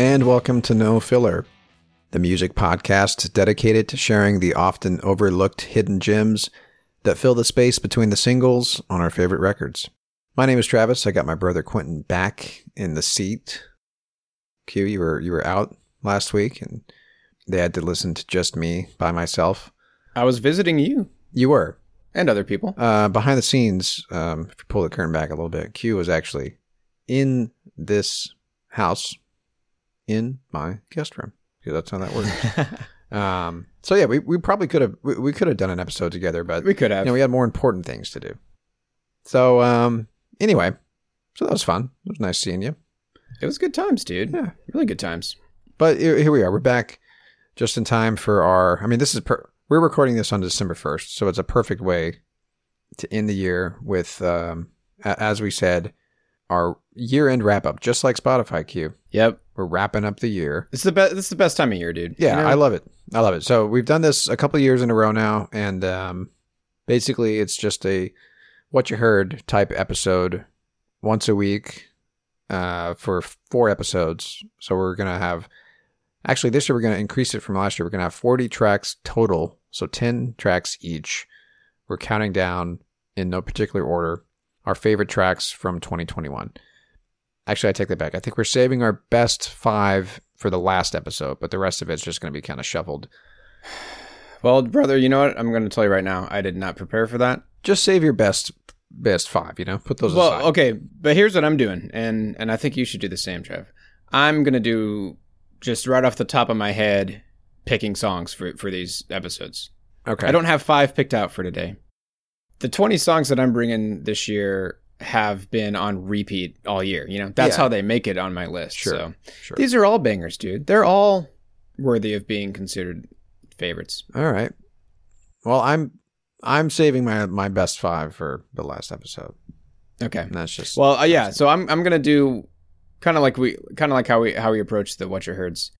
And welcome to No Filler, the music podcast dedicated to sharing the often overlooked hidden gems that fill the space between the singles on our favorite records. My name is Travis. I got my brother Quentin back in the seat. Q, you were you were out last week, and they had to listen to just me by myself. I was visiting you You were and other people. uh, behind the scenes. Um, if you pull the curtain back a little bit, Q was actually in this house in my guest room. Yeah, that's how that works. um, so yeah, we, we probably could have we, we could have done an episode together, but We could have. you know we had more important things to do. So um, anyway, so that was fun. It was nice seeing you. It was good times, dude. Yeah. Really good times. But here here we are. We're back just in time for our. I mean, this is per, we're recording this on December first, so it's a perfect way to end the year with, um, a- as we said, our year-end wrap-up. Just like Spotify Q, Yep. we're wrapping up the year. It's the best. This is the best time of year, dude. Yeah, You know? I love it. I love it. So we've done this a couple of years in a row now, and um, basically it's just a what you heard type episode once a week uh, for four episodes. So we're gonna have actually this year we're gonna increase it from last year. We're gonna have forty tracks total, so ten tracks each. We're counting down in no particular order our favorite tracks from 2021. Actually, I take that back. I think we're saving our best five for the last episode, but the rest of it's just going to be kind of shuffled. Well, brother, you know what? I'm going to tell you right now. I did not prepare for that. Just save your best best five. You know, put those aside. well, aside. okay, but here's what I'm doing, and and I think you should do the same, Trev. I'm going to do just right off the top of my head, picking songs for for these episodes. Okay. I don't have five picked out for today. The 20 songs that I'm bringing this year have been on repeat all year. You know, that's Yeah. how they make it on my list. Sure, So sure. these are all bangers, dude. They're all worthy of being considered favorites. All right. Well, I'm I'm saving my my best five for the last episode, Okay. and that's just Well, uh, yeah. So I'm I'm gonna do kind of like we kind of like how we how we approach the what your herds.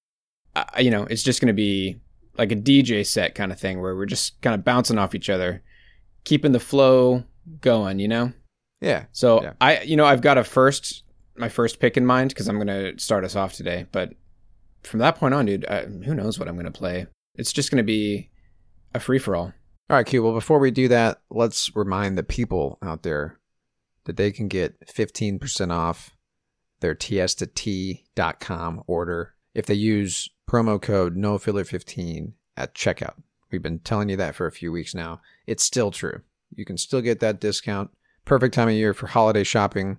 Uh, you know, it's just gonna be like a DJ set kind of thing where we're just kind of bouncing off each other, keeping the flow going. You know. yeah. So Yeah. I, you know, I've got a first, my first pick in mind because I'm gonna start us off today. But from that point on, dude, uh, who knows what I'm gonna play? It's just gonna be a free for all. All right, Q. Well, before we do that, let's remind the people out there that they can get 15% off their tiestatea.com order if they use promo code NoFiller15 at checkout. We've been telling you that for a few weeks now. It's still true. You can still get that discount. Perfect time of year for holiday shopping.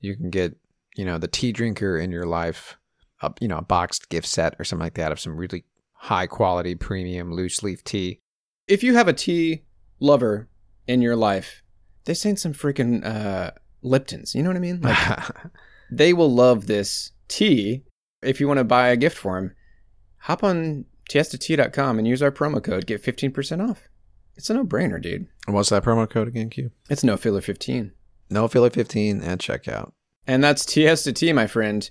You can get, you know, the tea drinker in your life, a, you know, a boxed gift set or something like that of some really high quality premium loose leaf tea. If you have a tea lover in your life, they send some freaking uh, Liptons. You know what I mean? Like they will love this tea. If you want to buy a gift for them, hop on tiestatea.com and use our promo code. Get 15% off. It's a no brainer, dude. And What's that promo code again, Q? It's no filler 15. No filler 15 at checkout. And that's Tiesta Tea, my friend.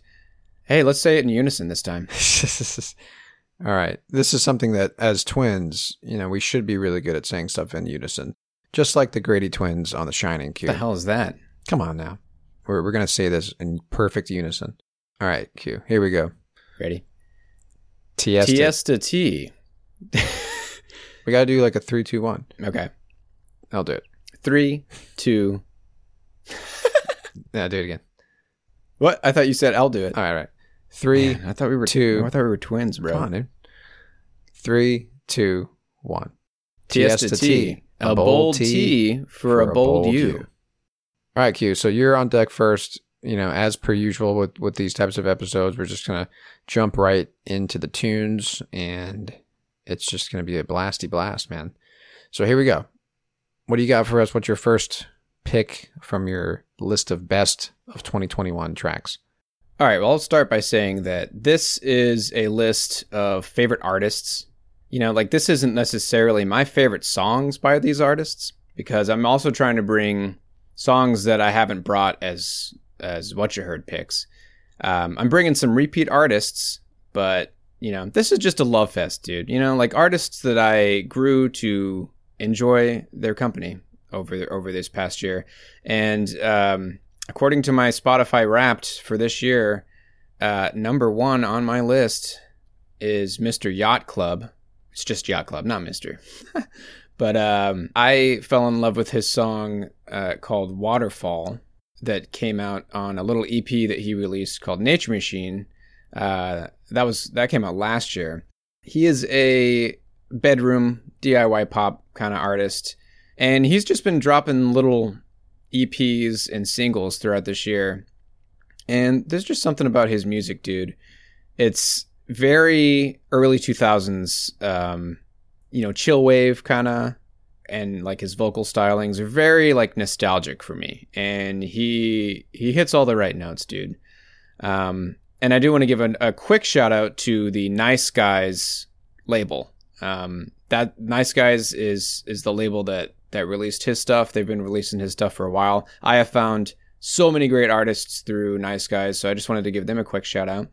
Hey, let's say it in unison this time. All right. This is something that, as twins, you know, we should be really good at saying stuff in unison. Just like the Grady twins on The Shining, Q. What the hell is that? Come on now. We're, we're going to say this in perfect unison. All right, Q. Here we go. Ready? TS. to- Tiesta Tea. We got to do like a three, two, one. Okay. I'll do it. Three, two. Yeah, do it again. What? I thought you said I'll do it. All right, all right. Three, Man, I thought we were two. I thought we were twins, bro. come on, dude. Three, two, one. Tiesta Tea. A bold T for a bold you. All right, Q. So you're on deck first. You know, as per usual with with these types of episodes, we're just gonna jump right into the tunes, and it's just gonna be a blasty blast, man. So here we go. What do you got for us? What's your first pick from your list of best of 2021 tracks? All right, well, I'll start by saying that this is a list of favorite artists. You know, like this isn't necessarily my favorite songs by these artists because I'm also trying to bring songs that I haven't brought as as what you heard picks. Um, I'm bringing some repeat artists, but you know, this is just a love fest, dude. You know, like artists that I grew to enjoy their company over over this past year, and um, according to my Spotify Wrapped for this year, uh, number one on my list is Mr. Yacht Club. It's just Yacht Club, not Mr. but um, I fell in love with his song uh, called Waterfall that came out on a little EP that he released called Nature Machine. Uh, that was that came out last year. He is a bedroom DIY pop kind of artist, and he's just been dropping little EPs and singles throughout this year. And there's just something about his music, dude. It's very early 2000s, um, you know, chill wave kind of, and like his vocal stylings are very like nostalgic for me. And he he hits all the right notes, dude. Um, and I do want to give a, a quick shout out to the Nice Guys label. Um, that Nice Guys is is the label that that released his stuff. They've been releasing his stuff for a while. I have found so many great artists through Nice Guys, so I just wanted to give them a quick shout out.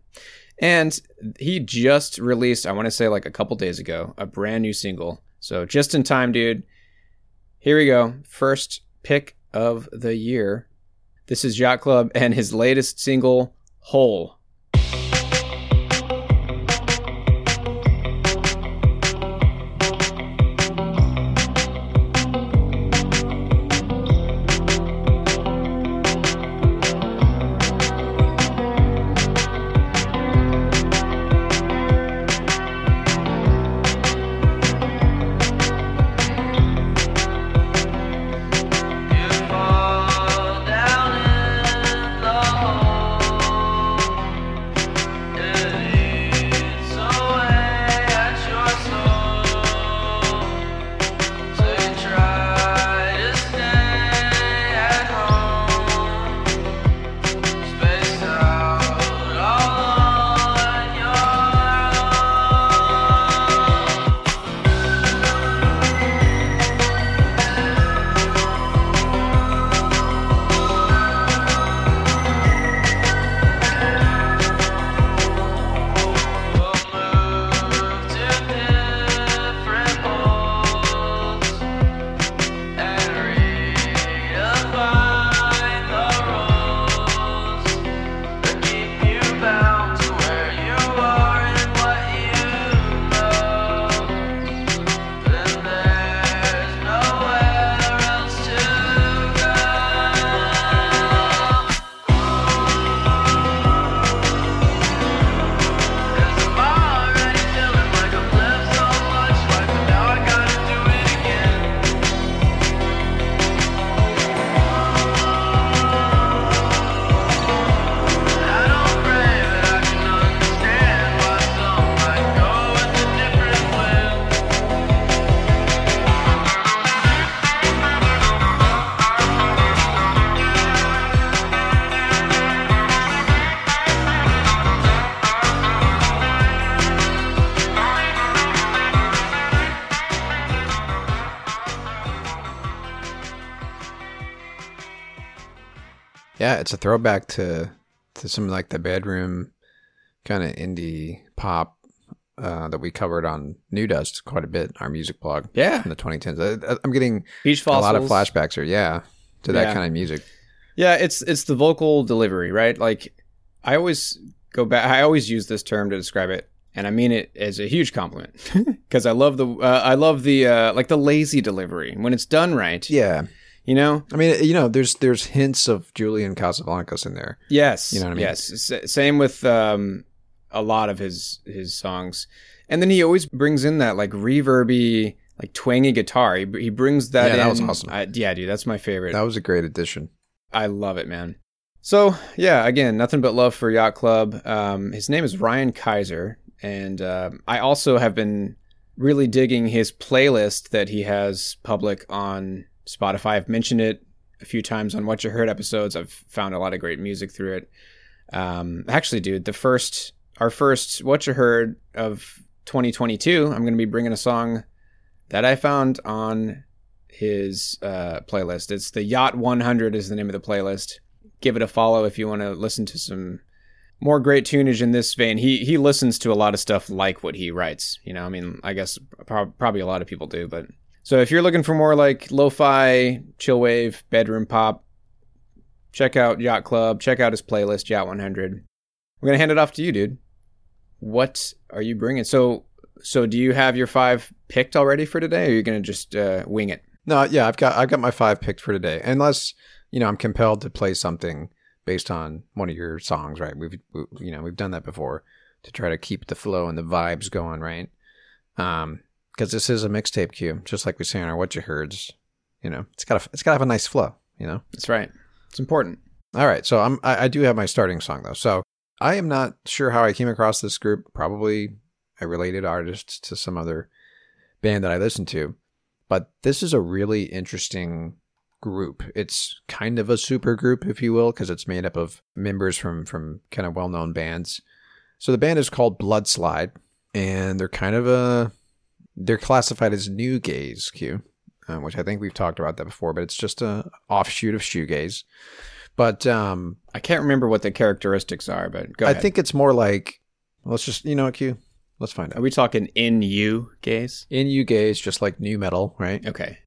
And he just released, I want to say like a couple days ago, a brand new single. So just in time, dude. Here we go. First pick of the year. This is Yacht Club and his latest single, Hole. Yeah, it's a throwback to to some like the bedroom kind of indie pop uh, that we covered on New Dust quite a bit. Our music blog Yeah. in the 2010s. I, I'm getting Beach a lot of flashbacks here. Yeah, to that Yeah. kind of music. Yeah, it's it's the vocal delivery, right? Like I always go back I always use this term to describe it. and I mean it as a huge compliment because I love the uh, I love the uh, like the lazy delivery when it's done right. Yeah. You know. I mean, you know, there's there's hints of Julian Casablancas in there. Yes. You know what I mean? Yes. S- same with um, a lot of his his songs, and then he always brings in that like reverby, like twangy guitar. He, he brings that. Yeah, that was awesome. I, yeah, dude, that's my favorite. That was a great addition. I love it, man. So yeah, again, nothing but love for Yacht Club. Um, his name is Ryan Kaiser, and um I also have been really digging his playlist that he has public on Spotify. I've mentioned it a few times on What You Heard episodes. I've found a lot of great music through it. Um, actually, dude, the first, our first What You Heard of 2022, I'm going to be bringing a song that I found on his uh, playlist. It's the Yacht 100 is the name of the playlist. Give it a follow if you want to listen to some more great tunage in this vein. He he listens to a lot of stuff like what he writes. You know, I mean, I guess prob- probably a lot of people do, but so if you're looking for more like lo-fi, chill wave, bedroom pop, check out Yacht Club. Check out his playlist, Yacht 100. We're gonna hand it off to you, dude. What are you bringing? So so do you have your five picked already for today, or are you gonna just uh, wing it? No, yeah, I've got I've got my five picked for today. Unless you know I'm compelled to play something based on one of your songs, right? We've we, you know we've done that before to try to keep the flow and the vibes going, right? Um, because this is a mixtape Q, just like we say on our what you heards. You know, it's got it's got to have a nice flow. You know. That's right. It's important. All right, so I'm I, I do have my starting song though. So I am not sure how I came across this group. Probably a related artist to some other band that I listen to, but this is a really interesting group. It's kind of a super group, if you will, because it's made up of members from from kind of well known bands. So the band is called Bloodslide, and they're kind of a they're classified as nu gaze Q, uh, which I think we've talked about that before, but it's just a offshoot of shoegaze. But um, I can't remember what the characteristics are, but go I ahead. think it's more like let's just you know what Q, let's find out. Are we talking in you gaze? In you gaze, just like nu metal, right? Okay.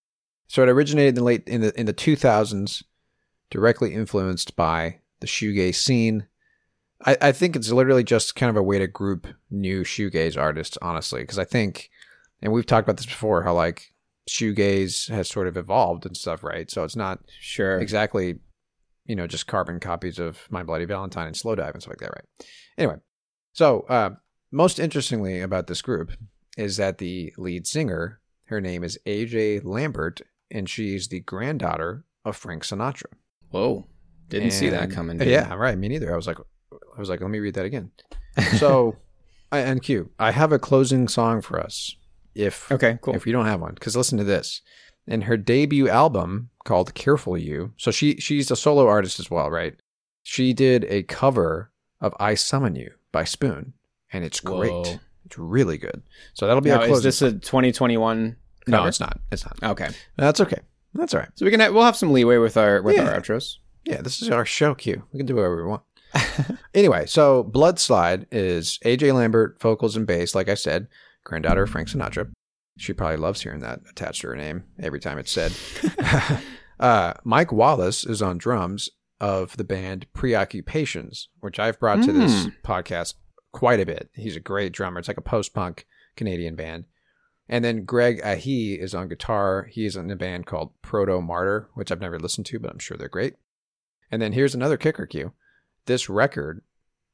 So it originated in the late in the in the two thousands, directly influenced by the shoegaze scene. I, I think it's literally just kind of a way to group new shoegaze artists, honestly, because I think, and we've talked about this before, how like shoegaze has sort of evolved and stuff, right? So it's not Sure. exactly, you know, just carbon copies of My Bloody Valentine and Slowdive and stuff like that, right? Anyway, so uh, most interestingly about this group is that the lead singer, her name is AJ Lambert, and she's the granddaughter of Frank Sinatra. Whoa. Didn't see that coming. Yeah, right. Me neither. I was like, I was like, let me read that again. So, I, and Q, I have a closing song for us. If Okay, cool. if you don't have one, because listen to this. In her debut album called "Careful You," so she she's a solo artist as well, right? She did a cover of "I Summon You" by Spoon, and it's great. Whoa. It's really good. So that'll be Now, our is this a 2021? no, it's not. It's not. Okay. That's okay. That's all right. So we can have, we'll have some leeway with our with Yeah. our outros. Yeah, this is our show Q. We can do whatever we want. anyway, so Bloodslide is AJ Lambert, vocals and bass, like I said, granddaughter of Frank Sinatra. She probably loves hearing that attached to her name every time it's said. uh, Mike Wallace is on drums of the band Preoccupations, which I've brought to this podcast quite a bit. He's a great drummer. It's like a post punk Canadian band. And then Greg Ahee is on guitar. He is in a band called Protomartyr, which I've never listened to, but I'm sure they're great. And then here's another kicker Q. This record,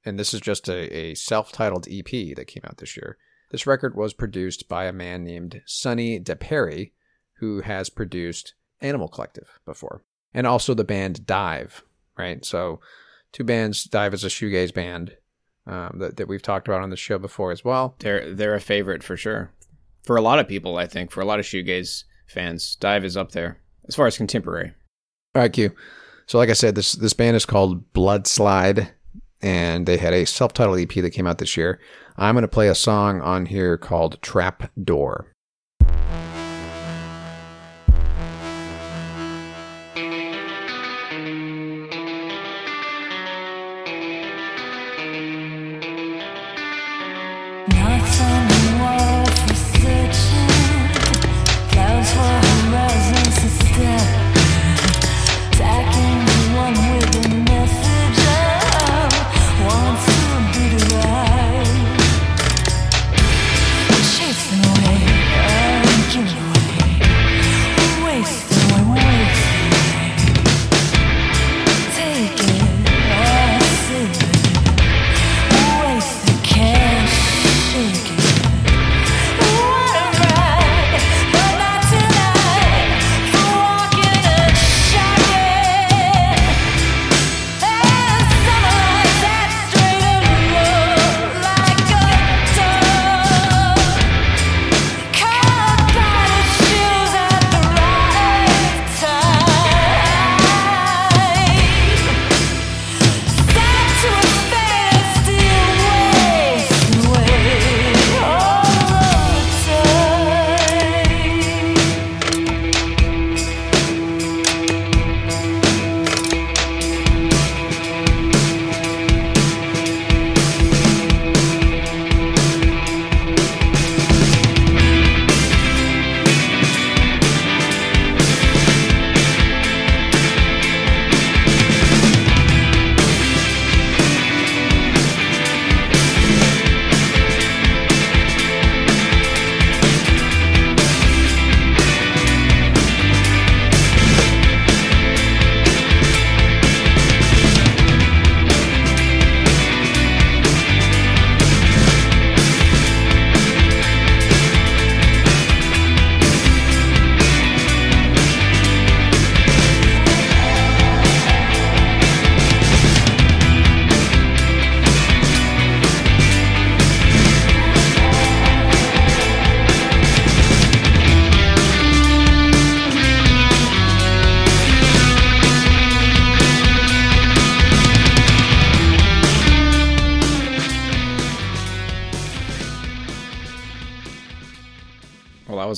and this is just a, a self titled EP that came out this year. This record was produced by a man named Sonny DiPerri, who has produced Animal Collective before, and also the band DIIV, right? So, two bands. DIIV is a shoegaze band um, that, that we've talked about on the show before as well. They're they're a favorite for sure. For a lot of people, I think. For a lot of shoegaze fans, DIIV is up there as far as contemporary. All right, Q. So, like I said, this this band is called Bloodslide, and they had a self-titled EP that came out this year. I'm going to play a song on here called Trap Door.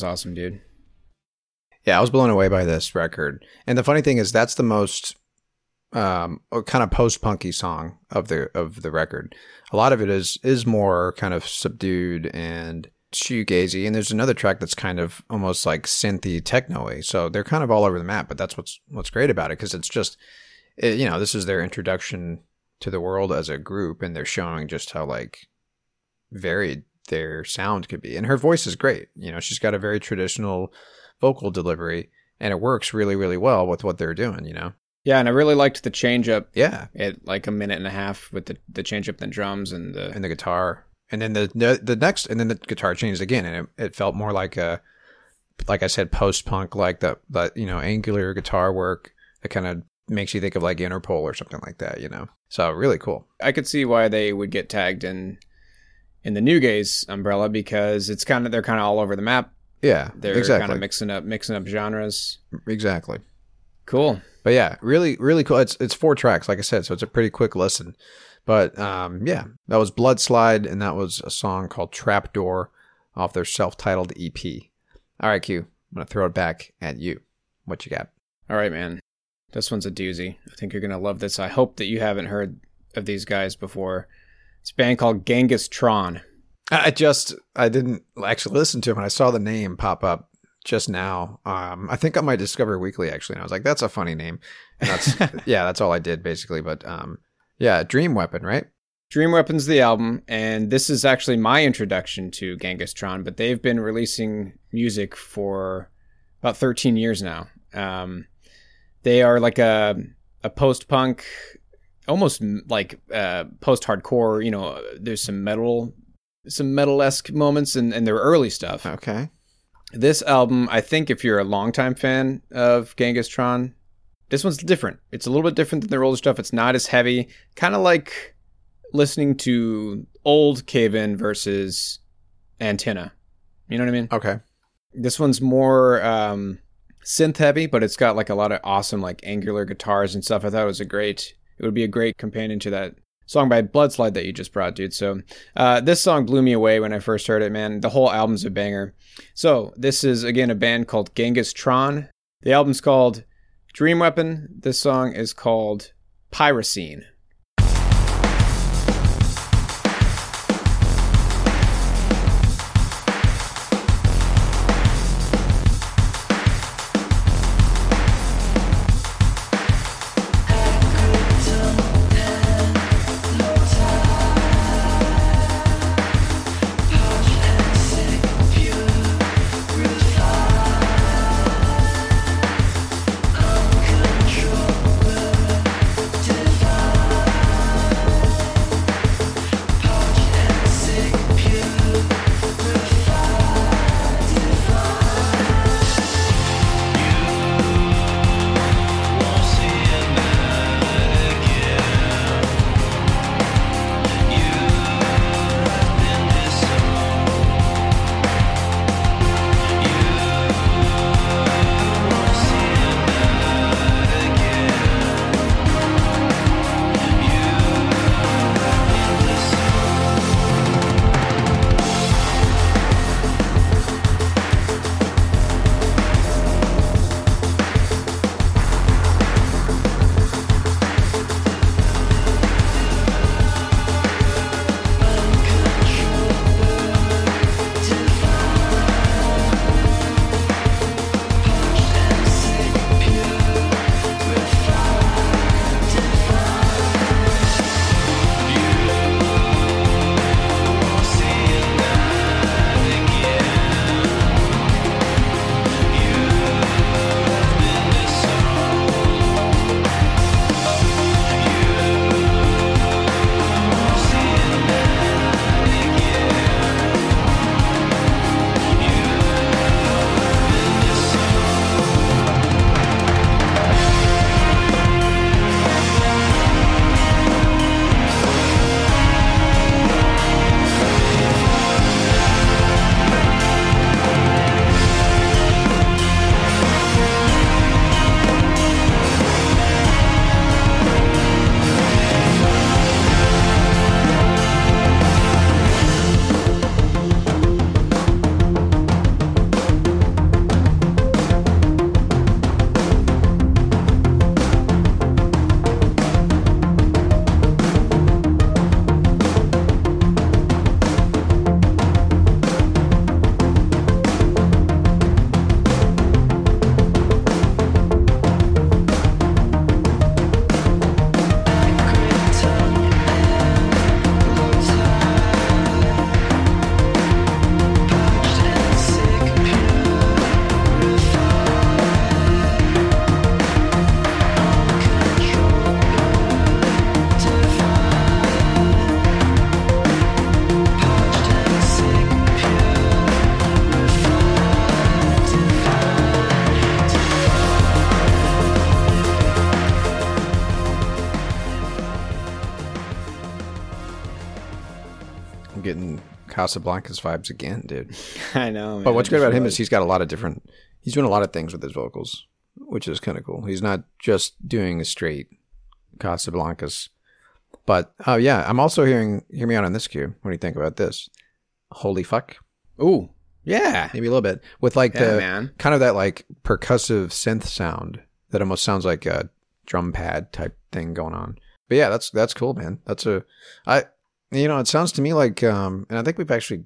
Awesome, dude. Yeah, I was blown away by this record. And the funny thing is, that's the most um, kind of post punky song of the of the record. A lot of it is is more kind of subdued and shoegazy, and there's another track that's kind of almost like synthy techno-y. So they're kind of all over the map. But that's what's what's great about it because it's just it, you know this is their introduction to the world as a group, and they're showing just how like varied their sound could be. And her voice is great. You know, she's got a very traditional vocal delivery, and it works really really well with what they're doing. You know. Yeah, and I really liked the change up Yeah, at like a minute and a half with the, the change up the drums and the and the guitar, and then the the, next, and then the guitar changed again, and it, it felt more like a, like I said, post punk, like the that you know angular guitar work that kind of makes you think of like Interpol or something like that, you know. So really cool. I could see why they would get tagged in in the nu gaze umbrella because it's kind of they're kind of all over the map. Yeah, They're exactly, kind of mixing up mixing up genres. exactly. Cool. But yeah, really, really cool. It's it's four tracks, like I said, so it's a pretty quick listen. But um, yeah, that was Bloodslide, and that was a song called Trapdoor off their self-titled EP. All right, Q, I'm gonna throw it back at you. What you got? All right, man. This one's a doozy. I think you're gonna love this. I hope that you haven't heard of these guys before. It's a band called Genghis Tron. I just I didn't actually listen to him, and I saw the name pop up just now. Um, I think on my Discover Weekly actually, and I was like, that's a funny name. And that's yeah, that's all I did basically. But um, yeah, Dream Weapon, right? Dream Weapons the album, and this is actually my introduction to Genghis Tron, but they've been releasing music for about 13 years now. Um, they are like a a post punk, almost like uh, post hardcore. You know, there's some metal, some metal esque moments in, in their early stuff. Okay. This album, I think, if you're a longtime fan of Genghis Tron, this one's different. It's a little bit different than their older stuff. It's not as heavy. Kind of like listening to old Cave In versus Antenna. You know what I mean? Okay. This one's more um, synth heavy, but it's got like a lot of awesome like angular guitars and stuff. I thought it was a great. It would be a great companion to that song by Bloodslide that you just brought, dude. So uh, this song blew me away when I first heard it, man. The whole album's a banger. So this is again a band called Genghis Tron. The album's called Dream Weapon. This song is called Pyrocene. Casablancas vibes again, dude. I know. man. But what's I great about him is he's got a lot of different. He's doing a lot of things with his vocals, which is kind of cool. He's not just doing a straight Casablancas. But oh yeah, I'm also hearing. Hear me out on this Q. What do you think about this? Holy fuck, Ooh, yeah, maybe a little bit with like yeah, the man. kind of that like percussive synth sound that almost sounds like a drum pad type thing going on. But yeah, that's that's cool, man. That's a I you know, it sounds to me like um and I think we've actually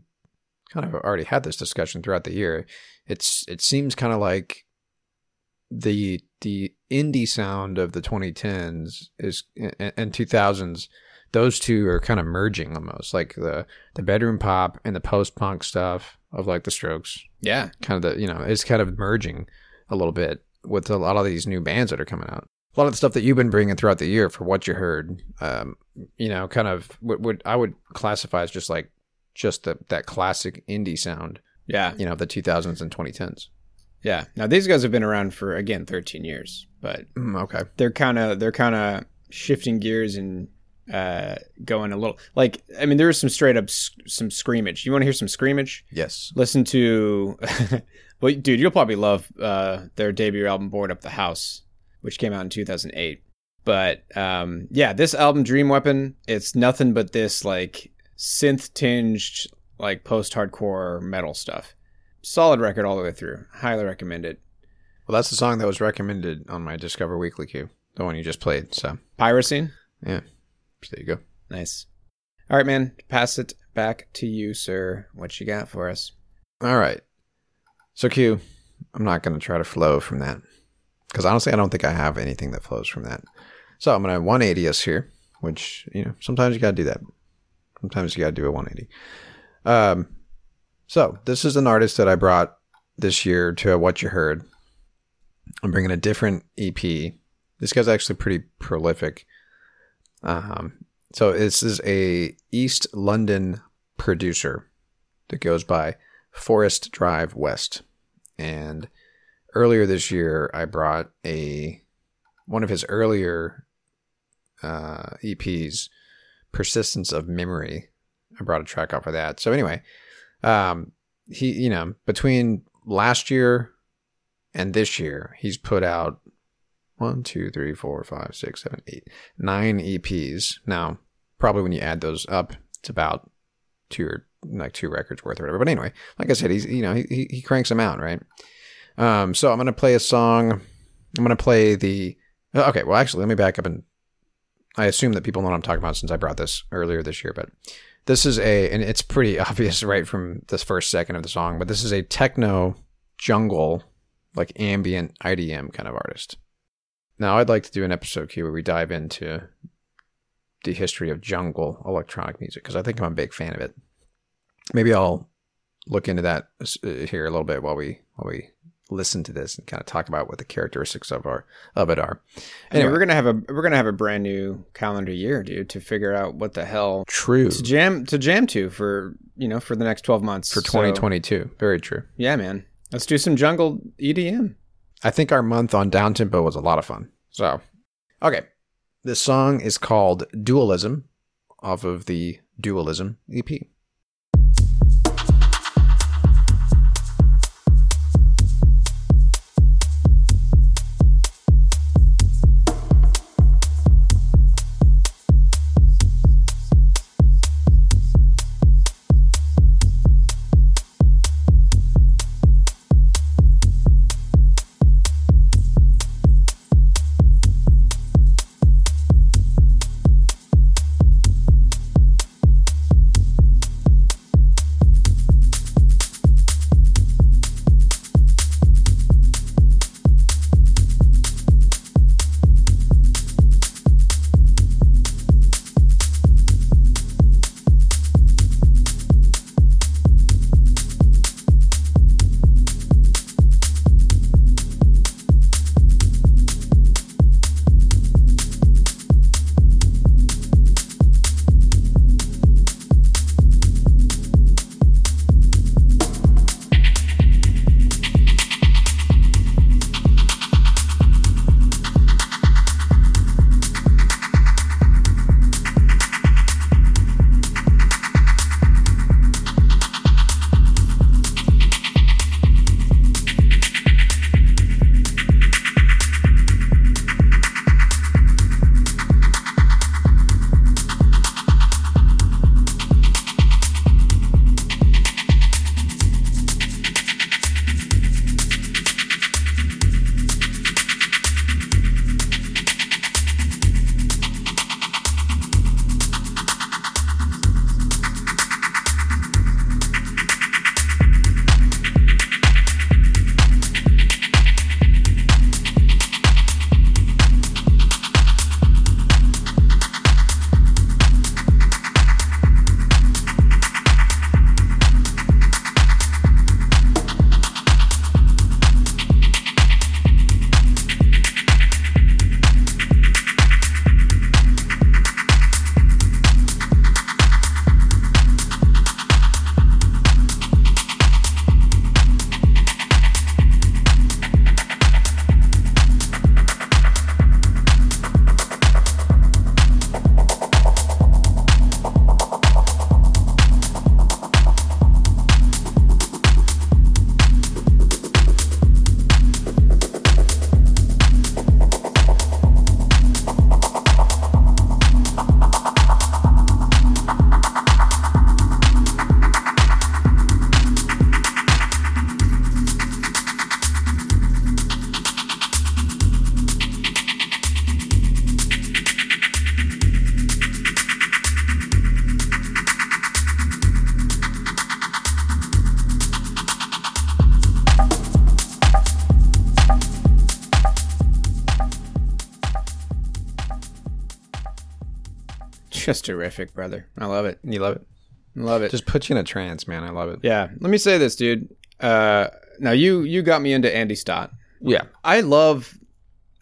kind of already had this discussion throughout the year. It's it seems kind of like the the indie sound of the 2010s is and, and 2000s those two are kind of merging almost like the the bedroom pop and the post punk stuff of like the strokes Yeah, kind of the you know it's kind of merging a little bit with a lot of these new bands that are coming out. A lot of the stuff that you've been bringing throughout the year for what you heard, um, you know, kind of what would I would classify as just like just the, that classic indie sound, yeah, you know, the 2000s and 2010s. yeah. Now these guys have been around for again 13 years, but Mm, okay, they're kind of they're kind of shifting gears and uh going a little like I mean there is some straight up some screamage. You want to hear some screamage? yes, Listen to well, dude, you'll probably love uh their debut album "Board Up the House," which came out in 2008. But um yeah, this album "Dream Weapon," it's nothing but this like synth tinged like post hardcore metal stuff. Solid record all the way through. Highly recommend it. well, that's the song that was recommended on my Discover Weekly queue, the one you just played. So Piracy. yeah, there you go. Nice. All right, man. Pass it back to you, sir. What you got for us? All right. So Q, I'm not going to try to flow from that because honestly, I don't think I have anything that flows from that. So I'm going to 180 us here, which you know sometimes you got to do that. Sometimes you got to do a 180. Um, so this is an artist that I brought this year to What You Heard. I'm bringing a different EP. This guy's actually pretty prolific. Um, so this is a East London producer that goes by Forest Drive West. And earlier this year, I brought a one of his earlier uh, EPs, Persistence of Memory. I brought a track off of that. So anyway, um, he you know between last year and this year, he's put out one, two, three, four, five, six, seven, eight, nine EPs. Now, probably when you add those up, it's about two or like two records worth or whatever. But anyway, like I said, he's you know he he cranks them out, right? Um, so I'm gonna play a song. I'm gonna play the. Okay, well, actually, let me back up and. I assume that people know what I'm talking about since I brought this earlier this year, but this is a, and it's pretty obvious right from this first second of the song, but this is a techno jungle, like ambient IDM kind of artist. Now, I'd like to do an episode here where we dive into the history of jungle electronic music because I think I'm a big fan of it. Maybe I'll look into that uh, here a little bit while we while we listen to this and kind of talk about what the characteristics of our of it are. Anyway, Anyway, we're gonna have a we're gonna have a brand new calendar year, dude, to figure out what the hell true to jam to jam to for you know for the next 12 months for 2022. Very true. yeah, man. Let's do some jungle EDM. I think our month on down tempo was a lot of fun. So, okay, this song is called Dualism, off of the Dualism EP. Just terrific, brother. I love it. You love it. Love it. Just puts you in a trance, man. I love it. yeah. Let me say this, dude. Uh, now you you got me into Andy Stott. Yeah. I love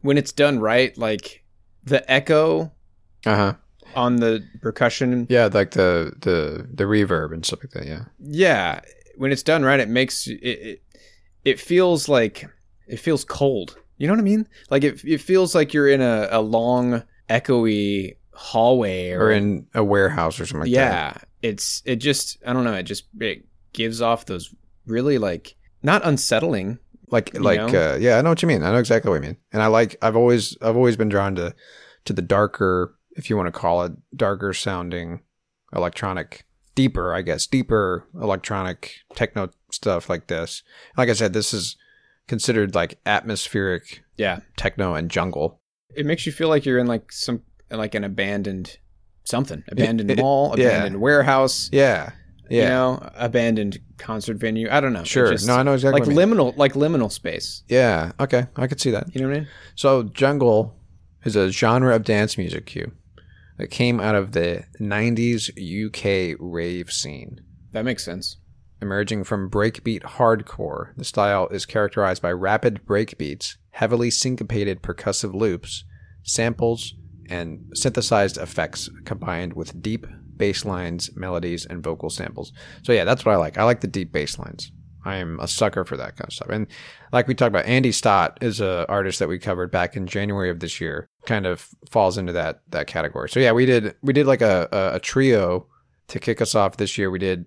when it's done right, like the echo Uh huh. on the percussion. Yeah, like the the the reverb and stuff like that. Yeah. Yeah, when it's done right, it makes it. It, it feels like it feels cold. You know what I mean? Like it. It feels like you're in a, a long, echoey hallway, or, Or in a warehouse or something like that. yeah. It's it just I don't know. It just it gives off those really like not unsettling. like like uh, yeah i know what you mean i know exactly what you mean and i like i've always i've always been drawn to to the darker if you want to call it darker sounding electronic deeper i guess deeper electronic techno stuff like this like i said this is considered like atmospheric Yeah, techno and jungle it makes you feel like you're in like some like an abandoned something, abandoned it- mall, yeah. abandoned warehouse. yeah yeah You know, abandoned concert venue. I don't know. Sure just- no i know exactly like what you mean. liminal, like liminal space. yeah okay i could see that You know what I mean? So jungle is a genre of dance music cue that came out of the 90s UK rave scene. That makes sense. Emerging from breakbeat hardcore, the style is characterized by rapid breakbeats, heavily syncopated percussive loops, samples, and synthesized effects combined with deep bass lines, melodies, and vocal samples. So yeah, that's what I like. I like the deep bass lines. I am a sucker for that kind of stuff. And like we talked about, Andy Stott is a artist that we covered back in January of this year. Kind of falls into that that category. So yeah, we did we did like a a, a trio to kick us off this year. We did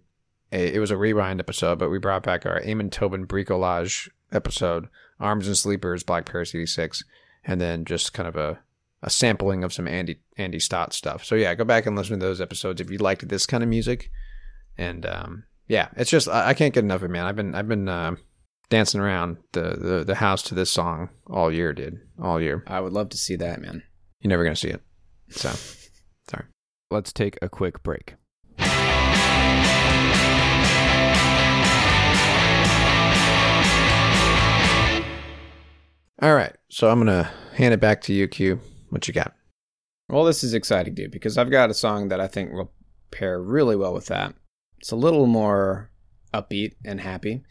a, it was a rewind episode, but we brought back our Amon Tobin bricolage episode, Arms and Sleepers, Black Paris 86, and then just kind of a, a sampling of some Andy Andy Stott stuff. So yeah, go back and listen to those episodes if you liked this kind of music. And um, yeah, it's just I, I can't get enough of it, man. I've been I've been uh, dancing around the, the the house to this song all year, dude, all year. I would love to see that, man. You're never gonna see it. So sorry. Let's take a quick break. All right, so I'm gonna hand it back to you, Q. What you got? Well, this is exciting, dude, because I've got a song that I think will pair really well with that. It's a little more upbeat and happy.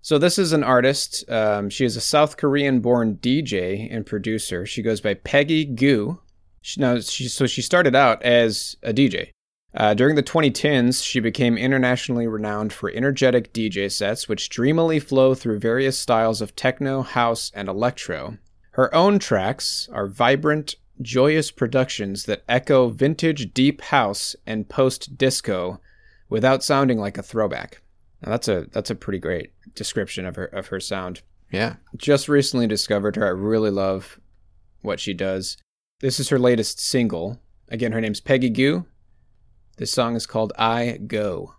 So, this is an artist. Um, she is a South Korean born DJ and producer. She goes by Peggy Gou. She, now, she, so, she started out as a DJ. Uh, during the 2010s, she became internationally renowned for energetic DJ sets, which dreamily flow through various styles of techno, house, and electro. Her own tracks are vibrant, joyous productions that echo vintage deep house and post disco without sounding like a throwback. Now that's a that's a pretty great description of her of her sound. Yeah. Just recently discovered her. I really love what she does. This is her latest single. Again, her name's Peggy Gou. This song is called I Go.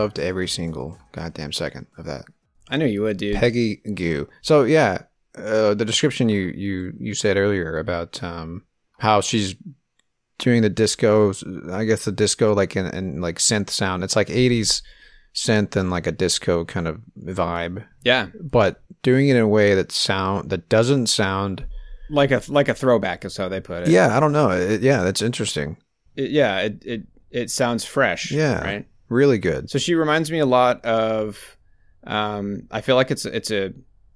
Loved every single goddamn second of that. I knew you would, dude. Peggy Gou. So yeah, uh, the description you you you said earlier about um, how she's doing the disco. I guess the disco like in, in like synth sound. It's like '80s synth and like a disco kind of vibe, yeah, but doing it in a way that sound that doesn't sound. like a like a throwback is how they put it. Yeah, I don't know. It, yeah, that's interesting. It- yeah. It, it it sounds fresh. Yeah. right. Really good. So she reminds me a lot of. Um, I feel like it's it's a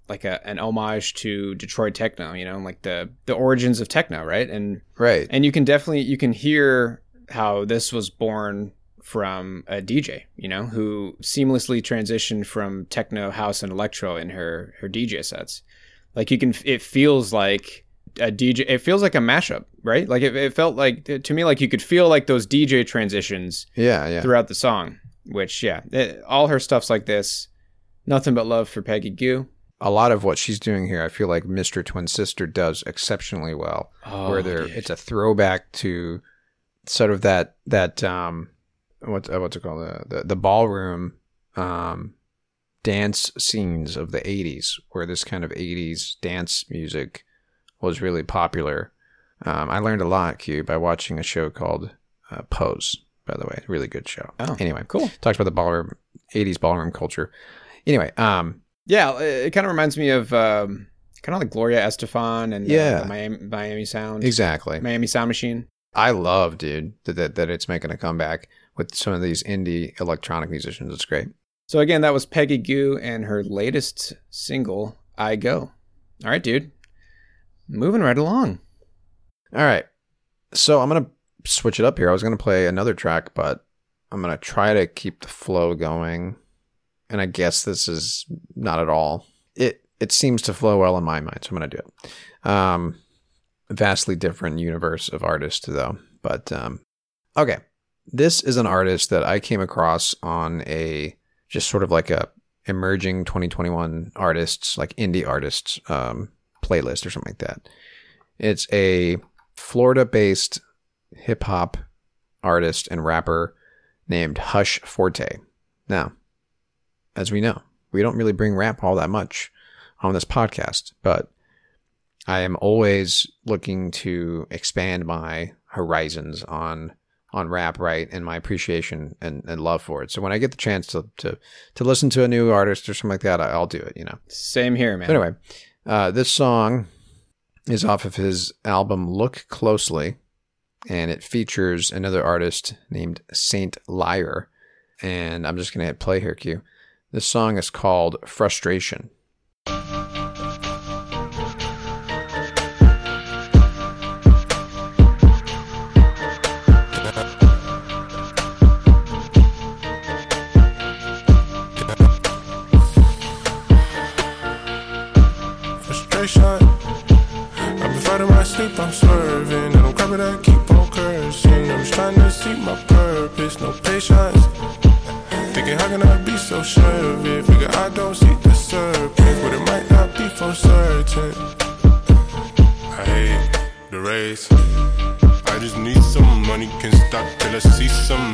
like a an homage to Detroit techno. You know, like the the origins of techno, right? And Right. and you can definitely you can hear how this was born from a DJ, you know, who seamlessly transitioned from techno, house, and electro in her her DJ sets. Like you can, it feels like a DJ. It feels like a mashup, right? Like it, it felt like to me like you could feel like those DJ transitions Yeah, yeah. throughout the song. Which yeah, it, all her stuff's like this. Nothing but love for Peggy Gou. a lot of what she's doing here, I feel like Mr. Twin Sister does exceptionally well. Oh, where there, dude. it's a throwback to sort of that that um, what uh, what's it called the the, the ballroom um, dance scenes of the '80s, where this kind of '80s dance music was really popular. Um, I learned a lot, Q, by watching a show called uh, Pose. By the way, really good show. Oh, anyway, cool. talks about the ballroom '80s ballroom culture. Anyway, um, Yeah, it, it kind of reminds me of um, kind of like Gloria Estefan and uh, Yeah. the Miami, Miami Sound, exactly. Miami Sound Machine. I love, dude, that, that that it's making a comeback with some of these indie electronic musicians. It's great. So again, that was Peggy Gou and her latest single, "I Go." All right, dude. Moving right along. All right, so I'm gonna switch it up here. I was gonna play another track, but I'm gonna try to keep the flow going. And I guess this is not at all. It it seems to flow well in my mind, so I'm gonna do it. Um, vastly different universe of artists though, but um, okay. This is an artist that I came across on a just sort of like a emerging 2021 artists, like indie artists um, playlist or something like that. It's a Florida based hip hop artist and rapper named Hush Forte. Now, as we know, we don't really bring rap all that much on this podcast, but I am always looking to expand my horizons on on rap, right, and my appreciation and, and love for it. So when I get the chance to, to to listen to a new artist or something like that, I- I'll do it. You know. Same here, man. But anyway, uh, this song is off of his album Look Closely, and it features another artist named Saint Liar. And I'm just going to hit play here, Q. This song is called Frustration. frustration. It? Figure I don't see the serpent, but it might not be for certain. I hate the race. I just need some money, can stop till I see some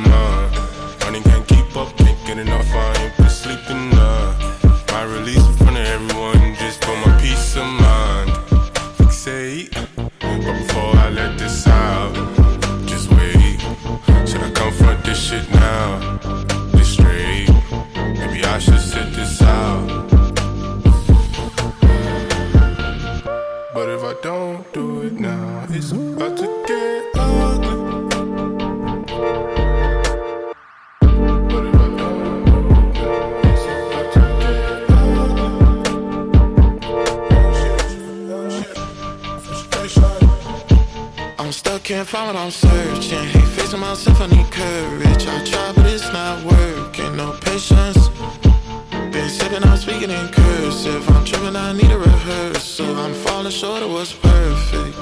speaking in cursive. I'm tripping, I need a rehearsal. I'm falling short of what's perfect.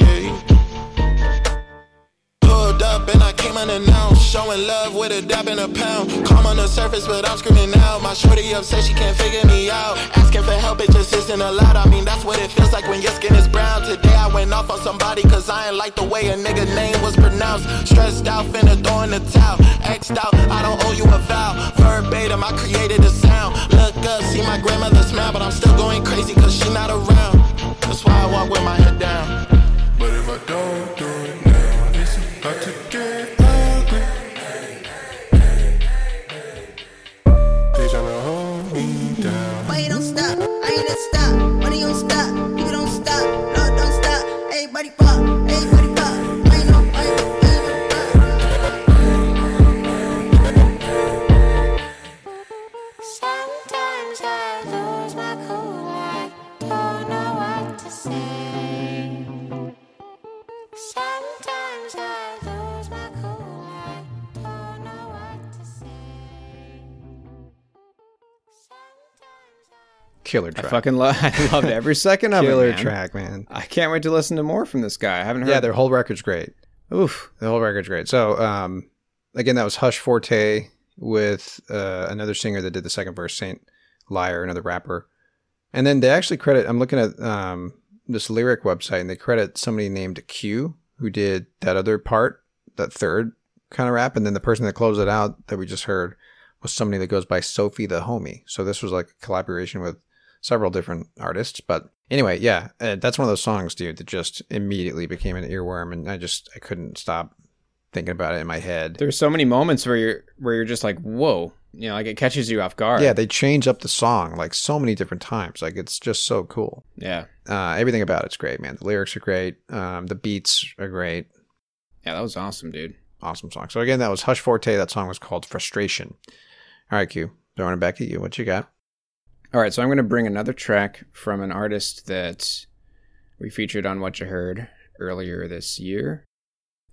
Yeah. Pulled up and I came unannounced, showing love with a dab and a pound. Calm on the surface, but I'm screaming out. My shorty upset, she can't figure me out. Asking for help, it just isn't allowed. I mean, that's what it feels like when your skin is brown. Today I went off on somebody, cause I ain't like the way a nigga name was pronounced. Stressed out, finna throw in the towel. X'd out, I don't owe you a vow. Verbatim, I created the sound. Look up, see my grandmother smile, but I'm still going crazy cause she not around. That's why I walk with my head down. Killer I fucking love. I loved every second of Killer it. man. track, man. I can't wait to listen to more from this guy. I haven't heard. Yeah, their whole record's great. Oof. The whole record's great. So, um, again, that was Hush Forte with uh, another singer that did the second verse, Saint Liar, another rapper. And then they actually credit, I'm looking at um, this lyric website, and they credit somebody named Q who did that other part, that third kind of rap. And then the person that closed it out that we just heard was somebody that goes by Sophie the Homie. So this was like a collaboration with several different artists. But anyway, yeah, uh, that's one of those songs, dude, that just immediately became an earworm, and I just I couldn't stop thinking about it in my head. There's so many moments where you're where you're just like, whoa, you know, like it catches you off guard. Yeah, they change up the song like so many different times. Like it's just so cool. yeah, Uh, everything about it's great, man. The lyrics are great. Um, the beats are great. yeah. That was awesome, dude. Awesome song. So again, that was Hush Forte. That song was called Frustration. All right, Q. Throwing it back at you. What you got? All right, so I'm going to bring another track from an artist that we featured on What You Heard earlier this year.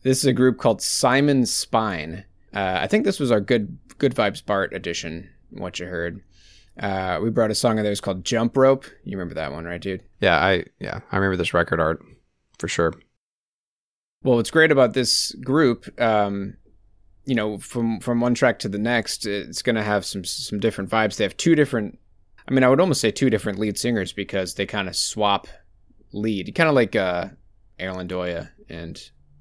This is a group called Simon Spine. Uh, I think this was our good good vibes Bart edition. What you heard. Uh, we brought a song of theirs called Jump Rope. You remember that one, right, dude? Yeah, I yeah I remember this record art for sure. Well, what's great about this group, um, you know, from from one track to the next, it's going to have some some different vibes. They have two different. I mean, I would almost say two different lead singers because they kind of swap lead, kind of like uh, Erlend Øye and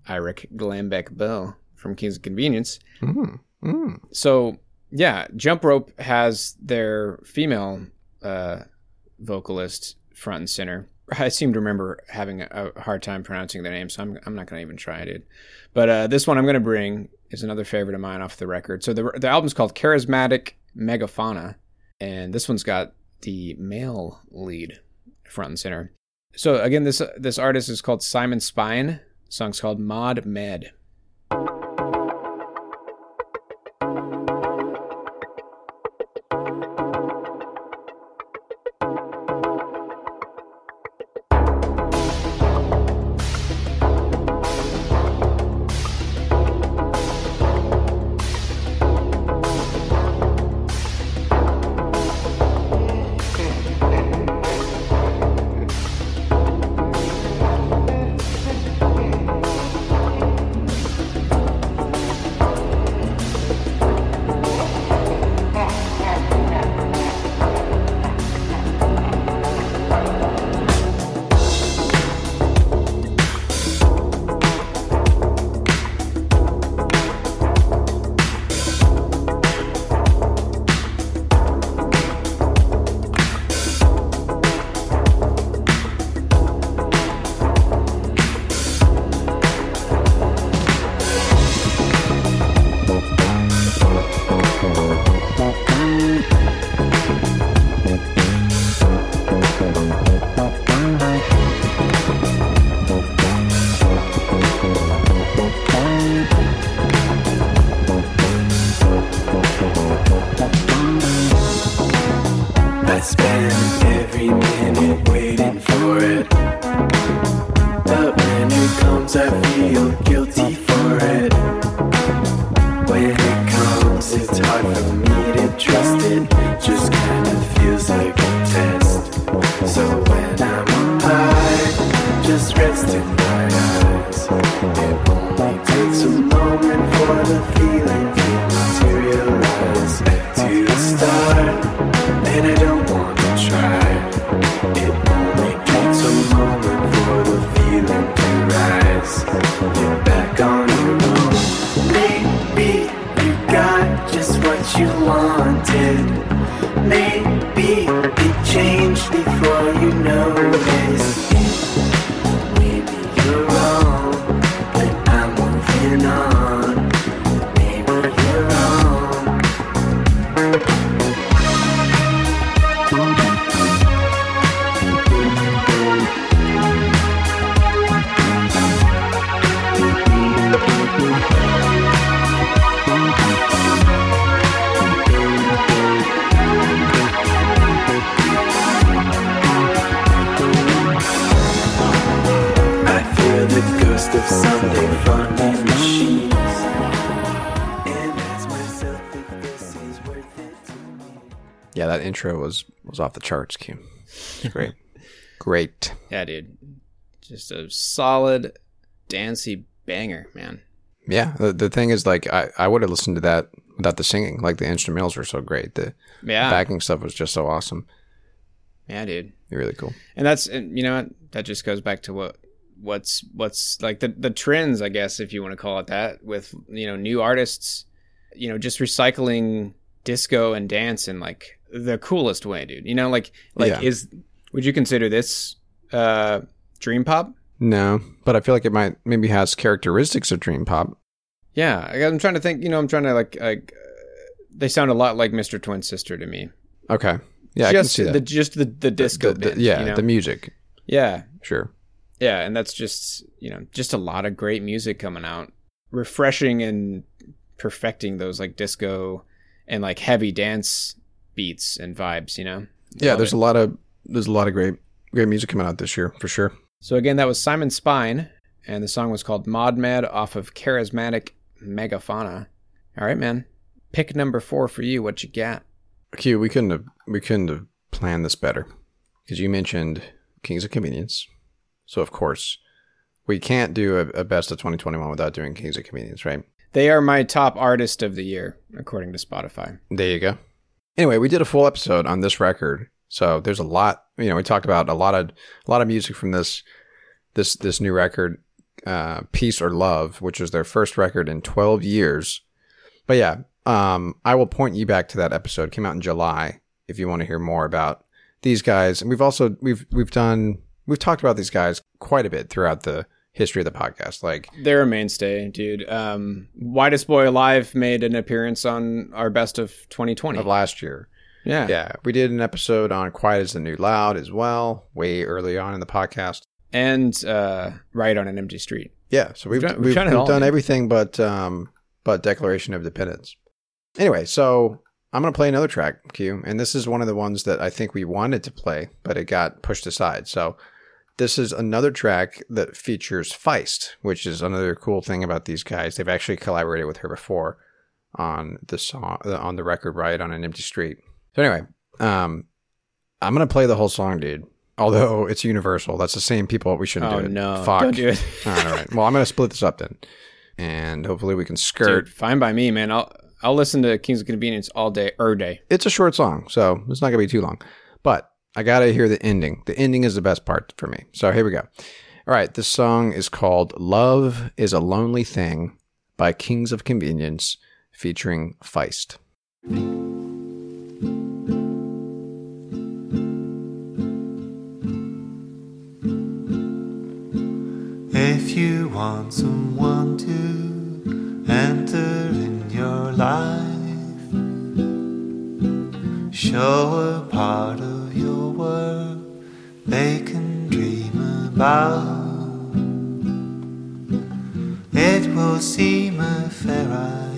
Eirik Glambek Bøe from Kings of Convenience. Mm, mm. So yeah, Jump Rope has their female uh, vocalist front and center. I seem to remember having a, hard time pronouncing their name, so I'm I'm not gonna even try, dude. But uh, this one I'm gonna bring is another favorite of mine off the record. So the the album's called Charismatic Megafauna, and this one's got the male lead front and center. So again, this this artist is called Simon Spine. The song's called Mod Med. I spend every minute waiting for it. But when it comes, I feel guilty for it. When it comes, it's hard for me to trust it. Just kind of feels like a test. So when I'm high, just rest in intro was was off the charts, Q. Great. Great. Yeah, dude. Just a solid, dancey banger, man. Yeah, the, the thing is, like, I, I would have listened to that without the singing. Like, the instrumentals were so great. The Yeah. backing stuff was just so awesome. Yeah, dude. Really cool. And that's and you know what? That just goes back to what what's what's like the the trends, I guess, if you want to call it that, with you know new artists, you know, just recycling disco and dance and like the coolest way, dude. You know, like like Yeah. is would you consider this uh dream pop? No, but I feel like it might maybe has characteristics of dream pop. Yeah, I- I'm trying to think. You know, I'm trying to like like uh, they sound a lot like Mr. Twin Sister to me. Okay. Yeah, just I can see that. the just the the disco The- the- bend, yeah, you know? the music. yeah Sure. yeah and that's just you know just a lot of great music coming out refreshing and perfecting those like disco and like heavy dance beats and vibes you know Yeah, Love there's it. a lot of there's a lot of great great music coming out this year for sure. so again that was simon spine and the song was called mod mad off of charismatic megafauna all right man pick number four for you what you got Q, we couldn't have we couldn't have planned this better because you mentioned Kings of Convenience, so of course we can't do a, a best of 2021 without doing Kings of Convenience, right? they are my top artist of the year according to spotify There you go. Anyway, we did a full episode on this record, so there's a lot. You know, we talked about a lot of a lot of music from this this this new record, uh, "Peace or Love," which is their first record in 12 years. But yeah, um, I will point you back to that episode. It came out in July. If you want to hear more about these guys, and we've also we've we've done we've talked about these guys quite a bit throughout the history of the podcast. Like They're a mainstay, dude. Um, Whitest Boy Alive made an appearance on our best of 2020. of last year. yeah. Yeah, we did an episode on "Quiet Is the New Loud" as well, way early on in the podcast. And uh, Riot on an Empty Street. Yeah, so we've We've done- we've, we've done all, done everything but um but Declaration of Independence. Anyway, so I'm gonna play another track, Q, and this is one of the ones that I think we wanted to play, but it got pushed aside. So this is another track that features Feist, which is another cool thing about these guys. They've actually collaborated with her before on the song on the record riot on an empty street. So anyway, um I'm gonna play the whole song, dude. Although it's universal, that's the same people. We shouldn't Oh, do it. no. Fuck. Don't do it. all right, all right. Well, I'm gonna split this up then, and hopefully we can skirt. Dude, fine by me, man. I'll I'll listen to Kings of Convenience all day, er day. It's a short song, so it's not gonna be too long. But I gotta hear the ending. The ending is the best part for me. So here we go. All right, this song is called "Love Is a Lonely Thing" by Kings of Convenience, featuring Feist. If you want someone to enter in your life, show a part of your world they can dream about. It will seem a fair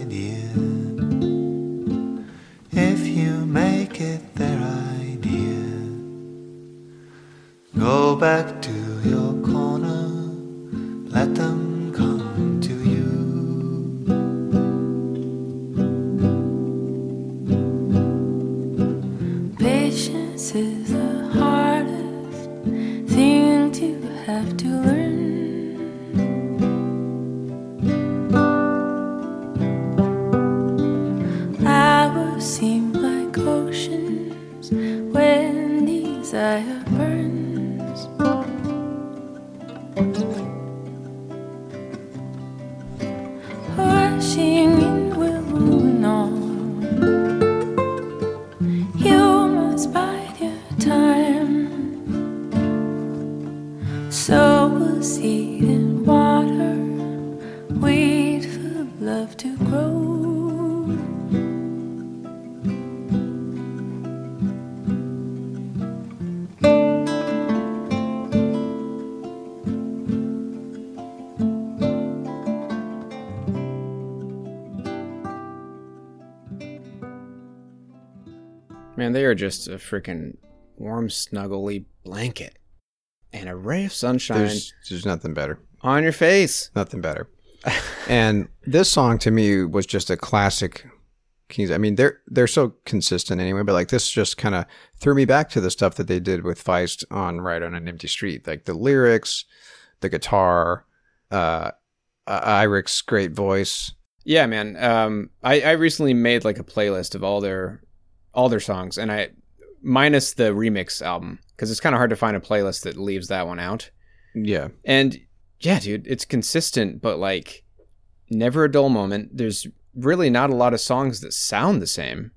idea if you make it their idea. Go back to Man, they are just a freaking warm, snuggly blanket and a ray of sunshine There's there's nothing better. on your face. Nothing better. and this song to me was just a classic Kings. I mean, they're they're so consistent anyway, but like this just kind of threw me back to the stuff that they did with Feist on Riot on an Empty Street, like the lyrics, the guitar, uh, uh Eirik's great voice. Yeah, man. Um, I, I recently made like a playlist of all their all their songs, and I minus the remix album because it's kind of hard to find a playlist that leaves that one out. Yeah, And yeah, dude, it's consistent, but like never a dull moment. There's really not a lot of songs that sound the same.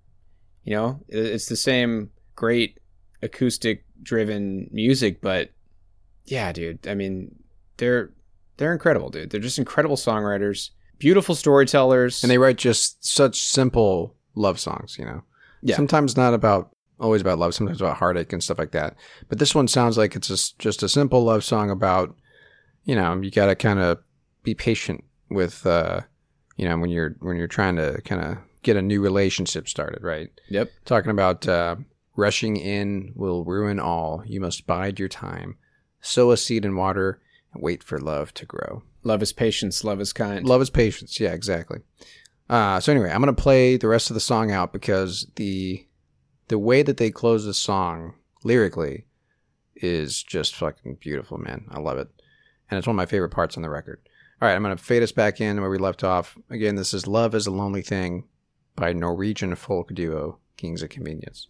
You know, it's the same great acoustic driven music, but yeah, dude. I mean, they're they're incredible, dude. They're just incredible songwriters, beautiful storytellers, and they write just such simple love songs. You know, Yeah. sometimes not about always about love, sometimes about heartache and stuff like that. But this one sounds like it's just just a simple love song about, you know, you got to kind of be patient with, uh, you know, when you're when you're trying to kind of get a new relationship started, right? Yep. Talking about uh, rushing in will ruin all. You must bide your time, sow a seed in water, and wait for love to grow. Love is patience, love is kind. Love is patience. Yeah, exactly. Uh, so anyway, I'm gonna play the rest of the song out because the the way that they close the song lyrically is just fucking beautiful, man. I love it, and it's one of my favorite parts on the record. All right, I'm gonna fade us back in where we left off. Again, this is "Love Is a Lonely Thing" by Norwegian folk duo Kings of Convenience.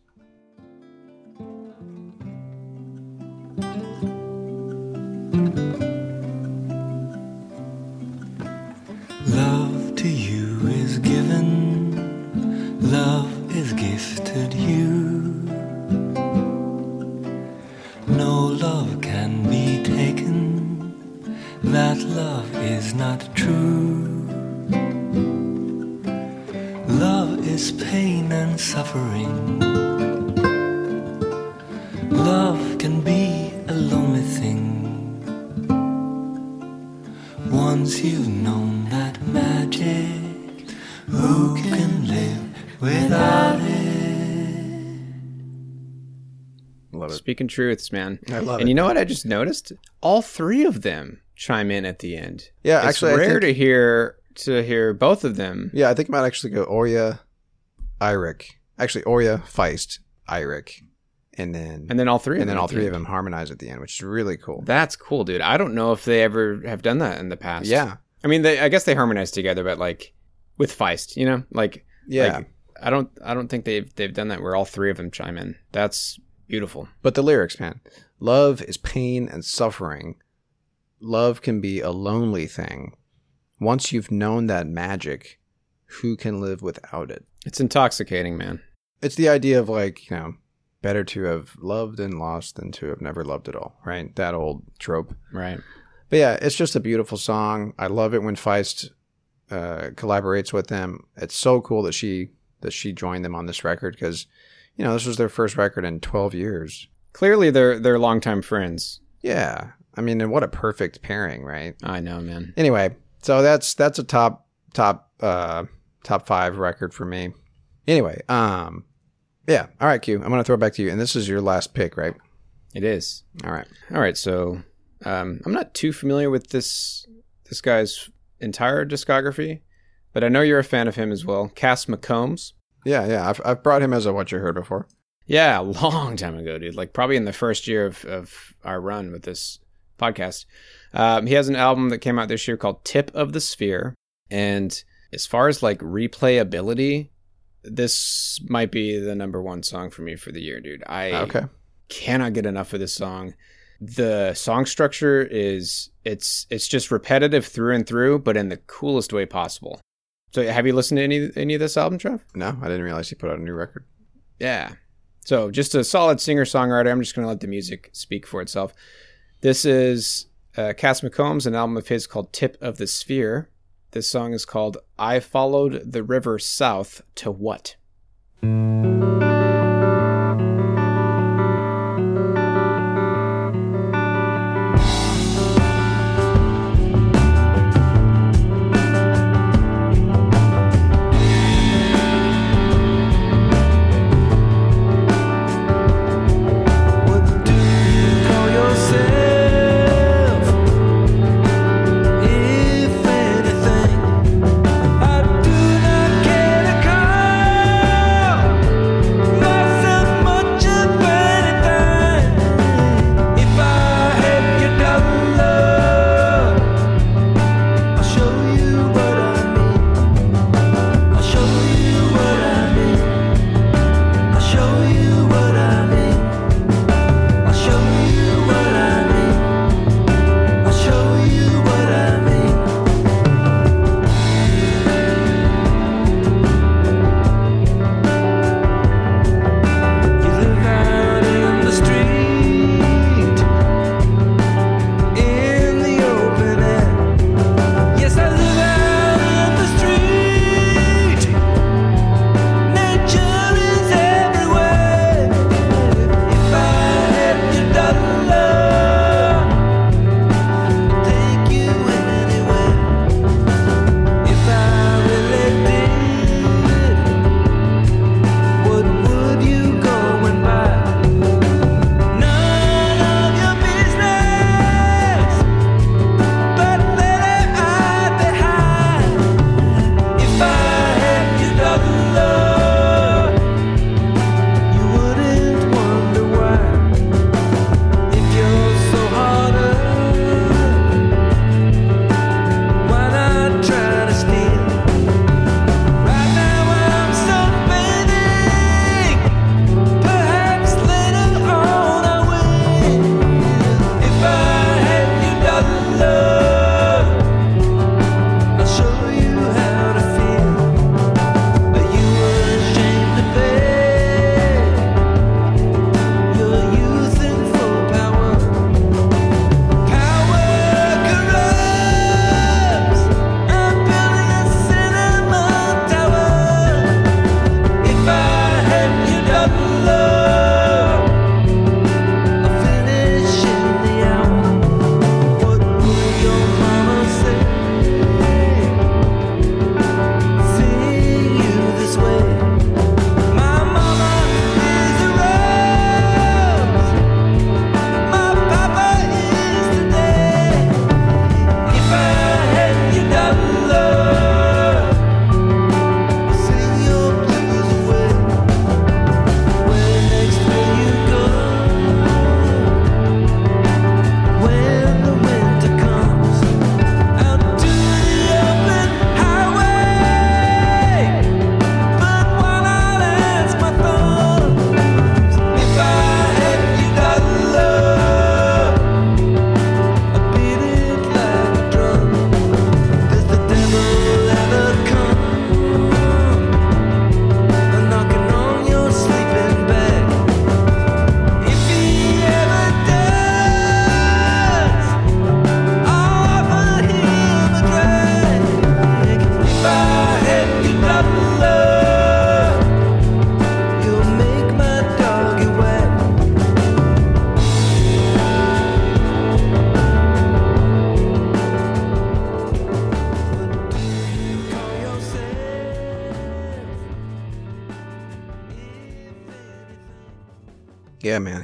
Gifted you. No love can be taken, that love is not true. Love is pain and suffering. Love can be a lonely thing. Once you've known that magic, who can live without it? Love it. Speaking truths, man. I love and it. you know what I just noticed? All three of them chime in at the end. Yeah, it's actually, I rare think- to hear to hear both of them. Yeah, I think I might actually go Øye, Eirik. Actually, Øye, Feist, Eirik, and then And then all three and then all at the three of them harmonize at the end, which is really cool. That's cool, dude. I don't know if they ever have done that in the past. Yeah. I mean, they, I guess they harmonize together, but like with Feist, you know, like Yeah. like, I don't, I don't think they've they've done that where all three of them chime in. That's beautiful. But the lyrics, man. Love is pain and suffering. Love can be a lonely thing. Once you've known that magic, who can live without it? It's intoxicating, man. It's the idea of like, you know, better to have loved and lost than to have never loved at all, right? That old trope. Right. But yeah, it's just a beautiful song. I love it when Feist uh, collaborates with them. It's so cool that she that she joined them on this record because, you know, this was their first record in 12 years. Clearly, they're they're longtime friends. Yeah, I mean, and what a perfect pairing, right? I know, man. Anyway, so that's that's a top top uh top five record for me. Anyway, um, yeah. All right, Q. I'm gonna throw it back to you, and this is your last pick, right? It is. All right. All right, so um, I'm not too familiar with this this guy's entire discography, but I know you're a fan of him as well. Cass McCombs. Yeah, yeah. I've I've brought him as a what you heard before. Yeah, a long time ago, dude. Like probably in the first year of, of our run with this podcast. Um, he has an album that came out this year called Tip of the Sphere. And as far as like replayability, this might be the number one song for me for the year, dude. I Okay. cannot get enough of this song. The song structure is it's it's just repetitive through and through, but in the coolest way possible. So have you listened to any any of this album, Trev? No, I didn't realize he put out a new record. Yeah. So just a solid singer songwriter. I'm just going to let the music speak for itself. This is uh, Cass McCombs, an album of his called Tip of the Sphere. This song is called I Followed the River South to What?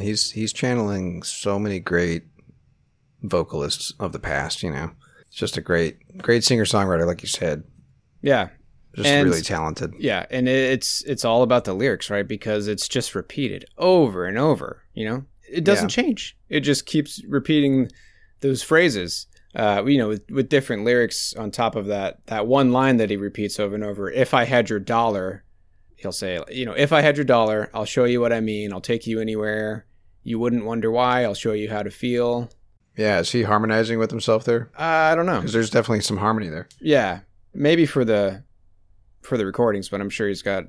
He's he's channeling so many great vocalists of the past. You know, it's just a great great singer songwriter, like you said. Yeah. Just And- really talented. Yeah, and it's it's all about the lyrics, right? Because it's just repeated over and over. You know, it doesn't change. It just keeps repeating those phrases. Uh, you know, with, with different lyrics on top of that. That one line that he repeats over and over. If I had your dollar, he'll say, you know, if I had your dollar, I'll show you what I mean. I'll take you anywhere. You wouldn't wonder why. I'll show you how to feel. Yeah, is he harmonizing with himself there? Uh, I don't know. Because there's definitely some harmony there. Yeah, maybe for the for the recordings, but I'm sure he's got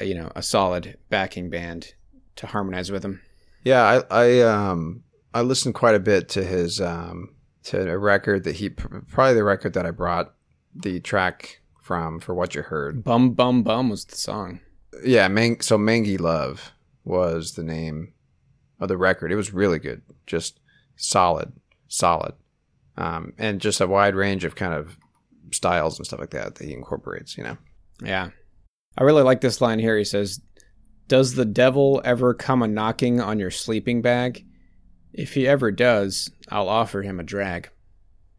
a, you know a solid backing band to harmonize with him. Yeah, I I um I listened quite a bit to his um to a record that he probably the record that I brought the track from for what you heard. Bum bum bum was the song. Yeah, Mang- so Mangy Love was the name of the record. It was really good, just solid, solid, um, and just a wide range of kind of styles and stuff like that that he incorporates. You know, Yeah, I really like this line here. He says, "Does the devil ever come a knocking on your sleeping bag? If he ever does, I'll offer him a drag.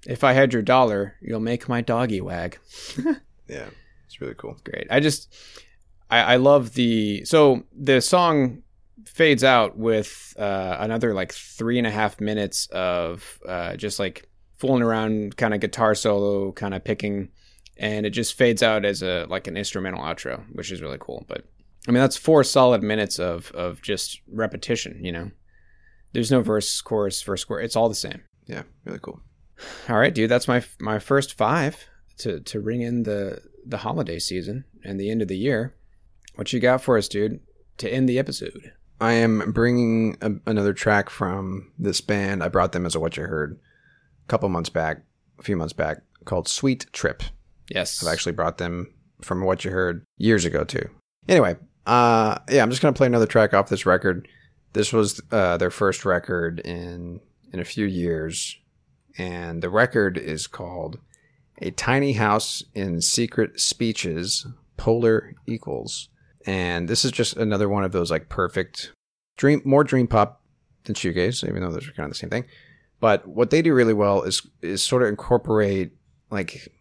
If I had your dollar, you'll make my doggy wag." yeah, it's really cool. great. I just I, I love the so the song fades out with uh, another like three and a half minutes of uh, just like fooling around, kind of guitar solo, kind of picking, and it just fades out as a like an instrumental outro, which is really cool. But I mean, that's four solid minutes of of just repetition. You know, there's no verse, chorus, verse, chorus. It's all the same. Yeah, really cool. All right, dude. That's my my first five to to ring in the the holiday season and the end of the year. What you got for us, dude, to end the episode? I am bringing a, another track from this band. I brought them as a what you heard a couple months back, a few months back, called Sweet Trip. Yes, I've actually brought them from what you heard years ago too. Anyway, uh, yeah, I'm just gonna play another track off this record. This was uh, their first record in in a few years, and the record is called "A Tiny House in Secret Speeches." Polar Equals, and this is just another one of those like perfect dream, more dream pop than shoegaze, even though those are kind of the same thing. But what they do really well is is sort of incorporate like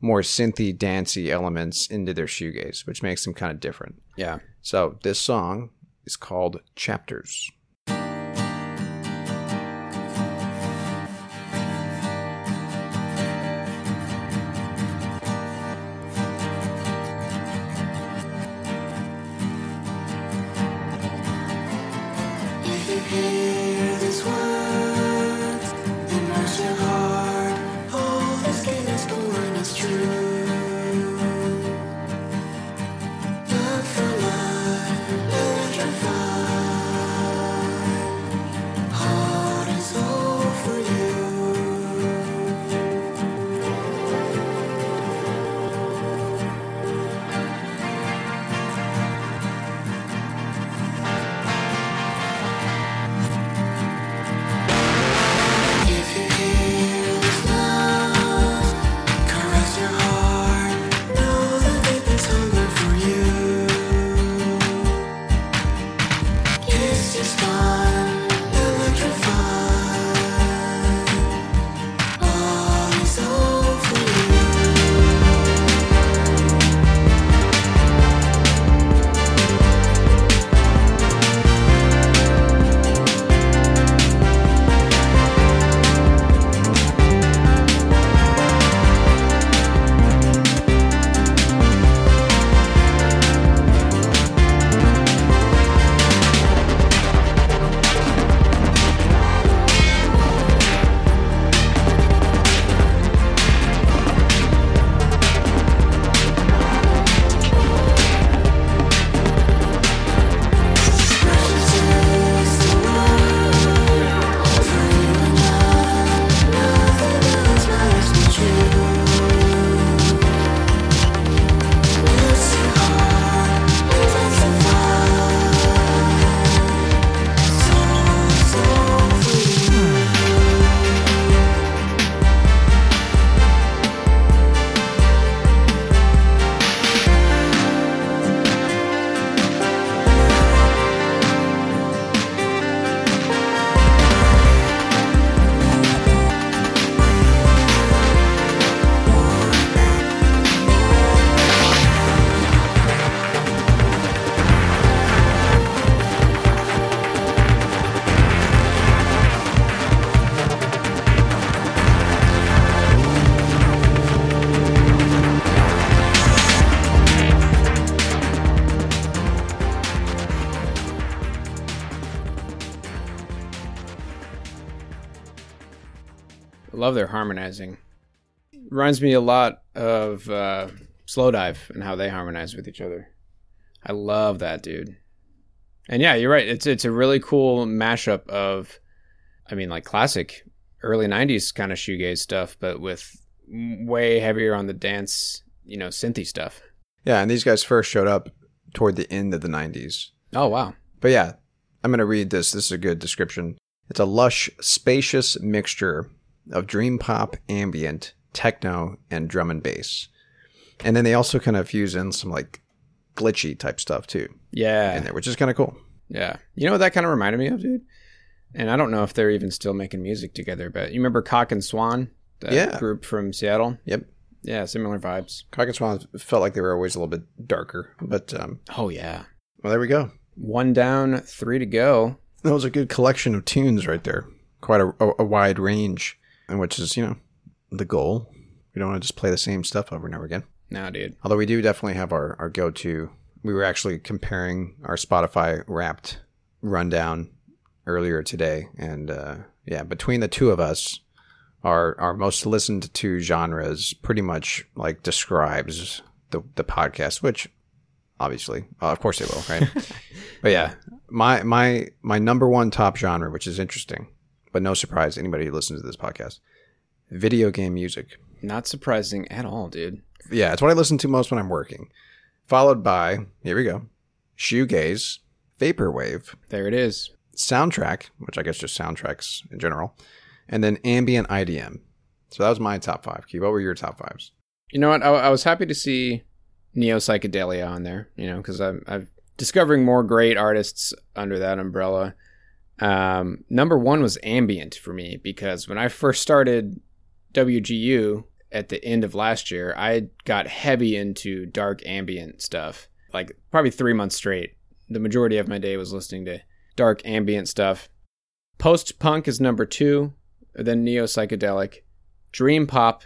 more synthy, dancey elements into their shoegaze, which makes them kind of different. Yeah. So this song is called Chapters. Love their harmonizing. Reminds me a lot of uh, Slowdive and how they harmonize with each other. I love that, dude. And yeah, you're right. It's it's a really cool mashup of, I mean, like classic early '90s kind of shoegaze stuff, but with way heavier on the dance, you know, synthy stuff. Yeah, and these guys first showed up toward the end of the 90s. Oh wow, But yeah, I'm going to read this. This is a good description. It's a lush, spacious mixture of dream pop, ambient, techno, and drum and bass. And then they also kind of fuse in some like glitchy type stuff too yeah, in there, which is kind of cool. Yeah. You know what that kind of reminded me of, dude? And I don't know if they're even still making music together, but you remember Cock and Swan? That Yeah. group from Seattle? Yep. Yeah, similar vibes. Cock and Swan felt like they were always a little bit darker, but um, Oh, yeah. well, there we go. One down, three to go. That was a good collection of tunes right there. Quite a, a, a wide range, and which is you know the goal. We don't want to just play the same stuff over and over again. No, dude. Although we do definitely have our, our go to. We were actually comparing our Spotify wrapped rundown earlier today. And uh, yeah, between the two of us, our, our most listened to genres pretty much like describes the, the podcast, which obviously, uh, of course it will, right? but yeah, my, my, my number one top genre, which is interesting, but no surprise to anybody who listens to this podcast, video game music Not surprising at all, dude. yeah, it's what I listen to most when I'm working. Followed by, here we go, shoegaze, vaporwave, There it is. soundtrack, which I guess just soundtracks in general, and then ambient IDM. So that was my top five. Keith, what were your top fives? You know what? I, I was happy to see Neo Psychedelia on there, you know, because I'm, I'm discovering more great artists under that umbrella. Um, number one was ambient for me because when I first started WGU at the end of last year, I got heavy into dark ambient stuff, like probably three months straight. The majority of my day was listening to dark ambient stuff. Post punk is number two, then neo psychedelic, dream pop,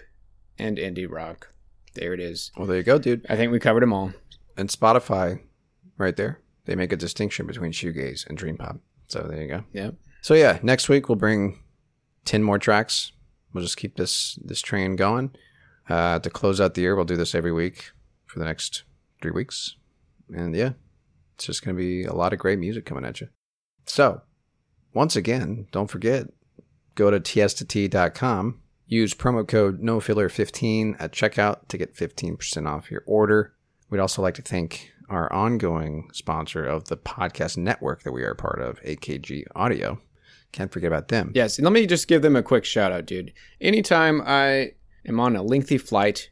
and indie rock. There it is. Well, there you go, dude. I think we covered them all. And Spotify, right there, they make a distinction between shoegaze and dream pop. So there you go. Yep. So yeah, next week we'll bring ten more tracks. We'll just keep this this train going. Uh, to close out the year, we'll do this every week for the next three weeks. And yeah, it's just gonna be a lot of great music coming at you. So, once again, don't forget, go to tiestatea.com, use promo code NoFiller15 at checkout to get 15% off your order. We'd also like to thank our ongoing sponsor of the podcast network that we are part of, AKG Audio. Can't forget about them. Yes, let me just give them a quick shout out, dude. Anytime I am on a lengthy flight,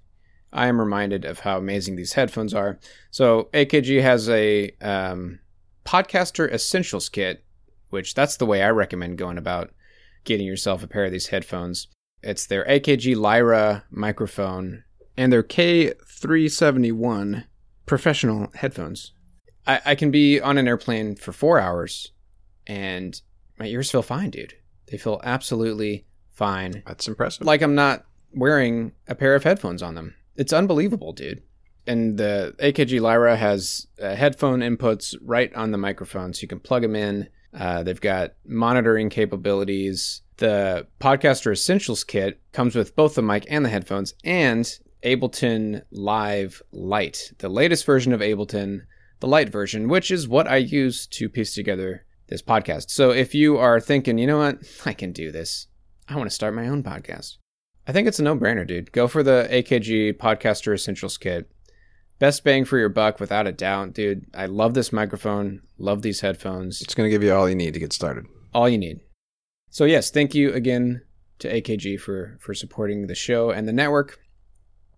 I am reminded of how amazing these headphones are. So AKG has a um, podcaster essentials kit, which that's the way I recommend going about getting yourself a pair of these headphones. It's their AKG Lyra microphone and their K371 professional headphones. I, I can be on an airplane for four hours and my ears feel fine, dude. They feel absolutely fine. That's impressive. Like I'm not wearing a pair of headphones on them. It's unbelievable, dude. And the AKG Lyra has uh, headphone inputs right on the microphone, so you can plug them in. Uh, they've got monitoring capabilities. The Podcaster Essentials kit comes with both the mic and the headphones, and Ableton Live Lite, the latest version of Ableton, the Lite version, which is what I use to piece together this podcast. So if you are thinking, you know what, I can do this, I want to start my own podcast. I think it's a no brainer, dude. Go for the AKG Podcaster Essentials kit. Best bang for your buck, without a doubt, dude. I love this microphone, love these headphones. It's going to give you all you need to get started. All you need. So yes, thank you again to AKG for for supporting the show and the network.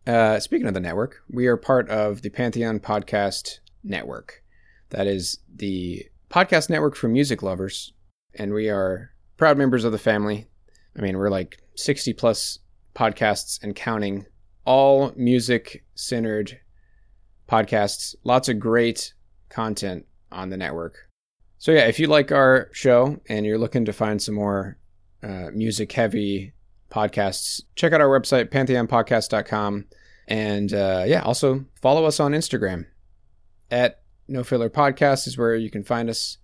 Uh, speaking of the network, we are part of the Pantheon Podcast Network. That is the podcast network for music lovers, and we are proud members of the family. I mean, we're like 60 plus podcasts and counting, all music centered podcasts. Lots of great content on the network. So, yeah, if you like our show and you're looking to find some more uh, music heavy podcasts, check out our website, pantheonpodcast.com. And uh, yeah, also follow us on Instagram at No Filler Podcast is where you can find us.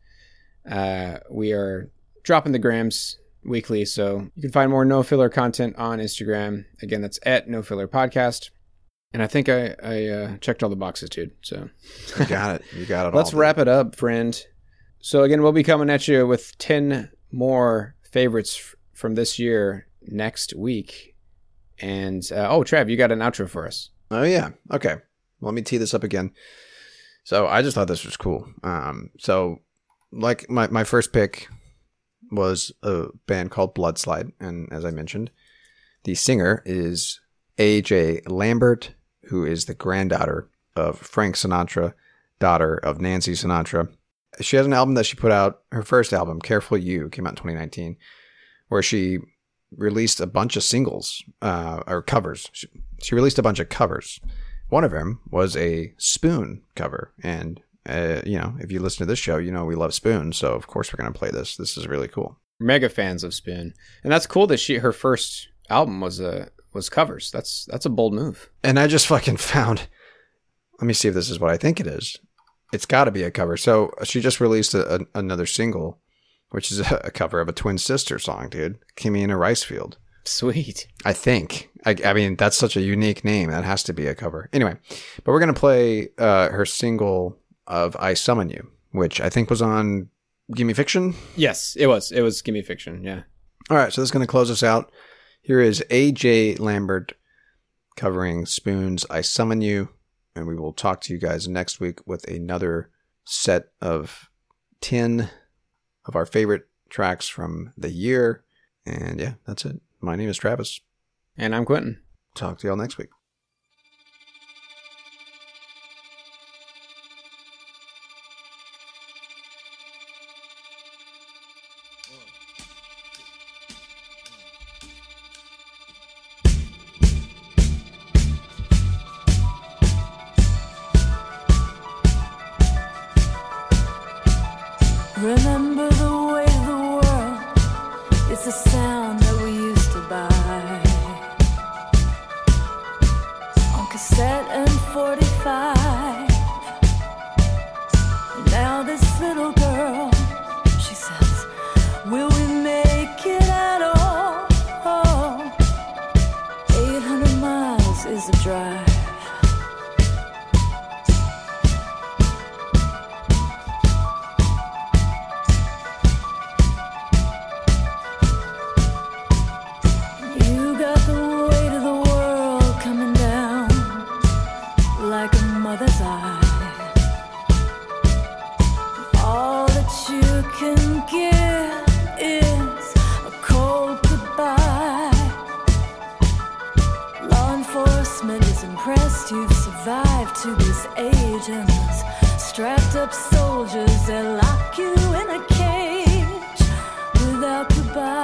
Uh, we are dropping the grams weekly. So you can find more no filler content on Instagram. Again, that's at no filler podcast. And I think I, I uh, checked all the boxes, dude. So You got it. You got it. let's all, wrap it up, friend. So again, we'll be coming at you with 10 more favorites f- from this year next week. And uh, oh, Trav, you got an outro for us. Oh yeah. Okay. Let me tee this up again. So I just thought this was cool. Um, so like my my first pick was a band called Bloodslide, and as I mentioned, the singer is AJ Lambert, who is the granddaughter of Frank Sinatra, daughter of Nancy Sinatra. She has an album that she put out. Her first album, "Careful You," came out in 2019, where she released a bunch of singles uh, or covers. She, she released a bunch of covers. One of them was a Spoon cover, and uh, you know, if you listen to this show, you know we love Spoon, so of course we're gonna play this. This is really cool. Mega fans of Spoon, and that's cool that she her first album was a was covers. That's that's a bold move. And I just fucking found. Let me see if this is what I think it is. It's got to be a cover. So she just released a, a, another single, which is a, cover of a twin sister song, dude. Kimmi in a rice field. Sweet. I think. I, I mean, that's such a unique name. That has to be a cover. Anyway, but we're going to play uh, her single of I Summon You, which I think was on Gimme Fiction. Yes, it was. It was Gimme Fiction. Yeah. All right, so this is going to close us out. Here is AJ Lambert covering Spoon's I Summon You, and we will talk to you guys next week with another set of 10 of our favorite tracks from the year. And yeah, that's it. My name is Travis. And I'm Quentin. Talk to y'all next week. Impressed you've survived to this age, and those strapped up soldiers that lock you in a cage without goodbye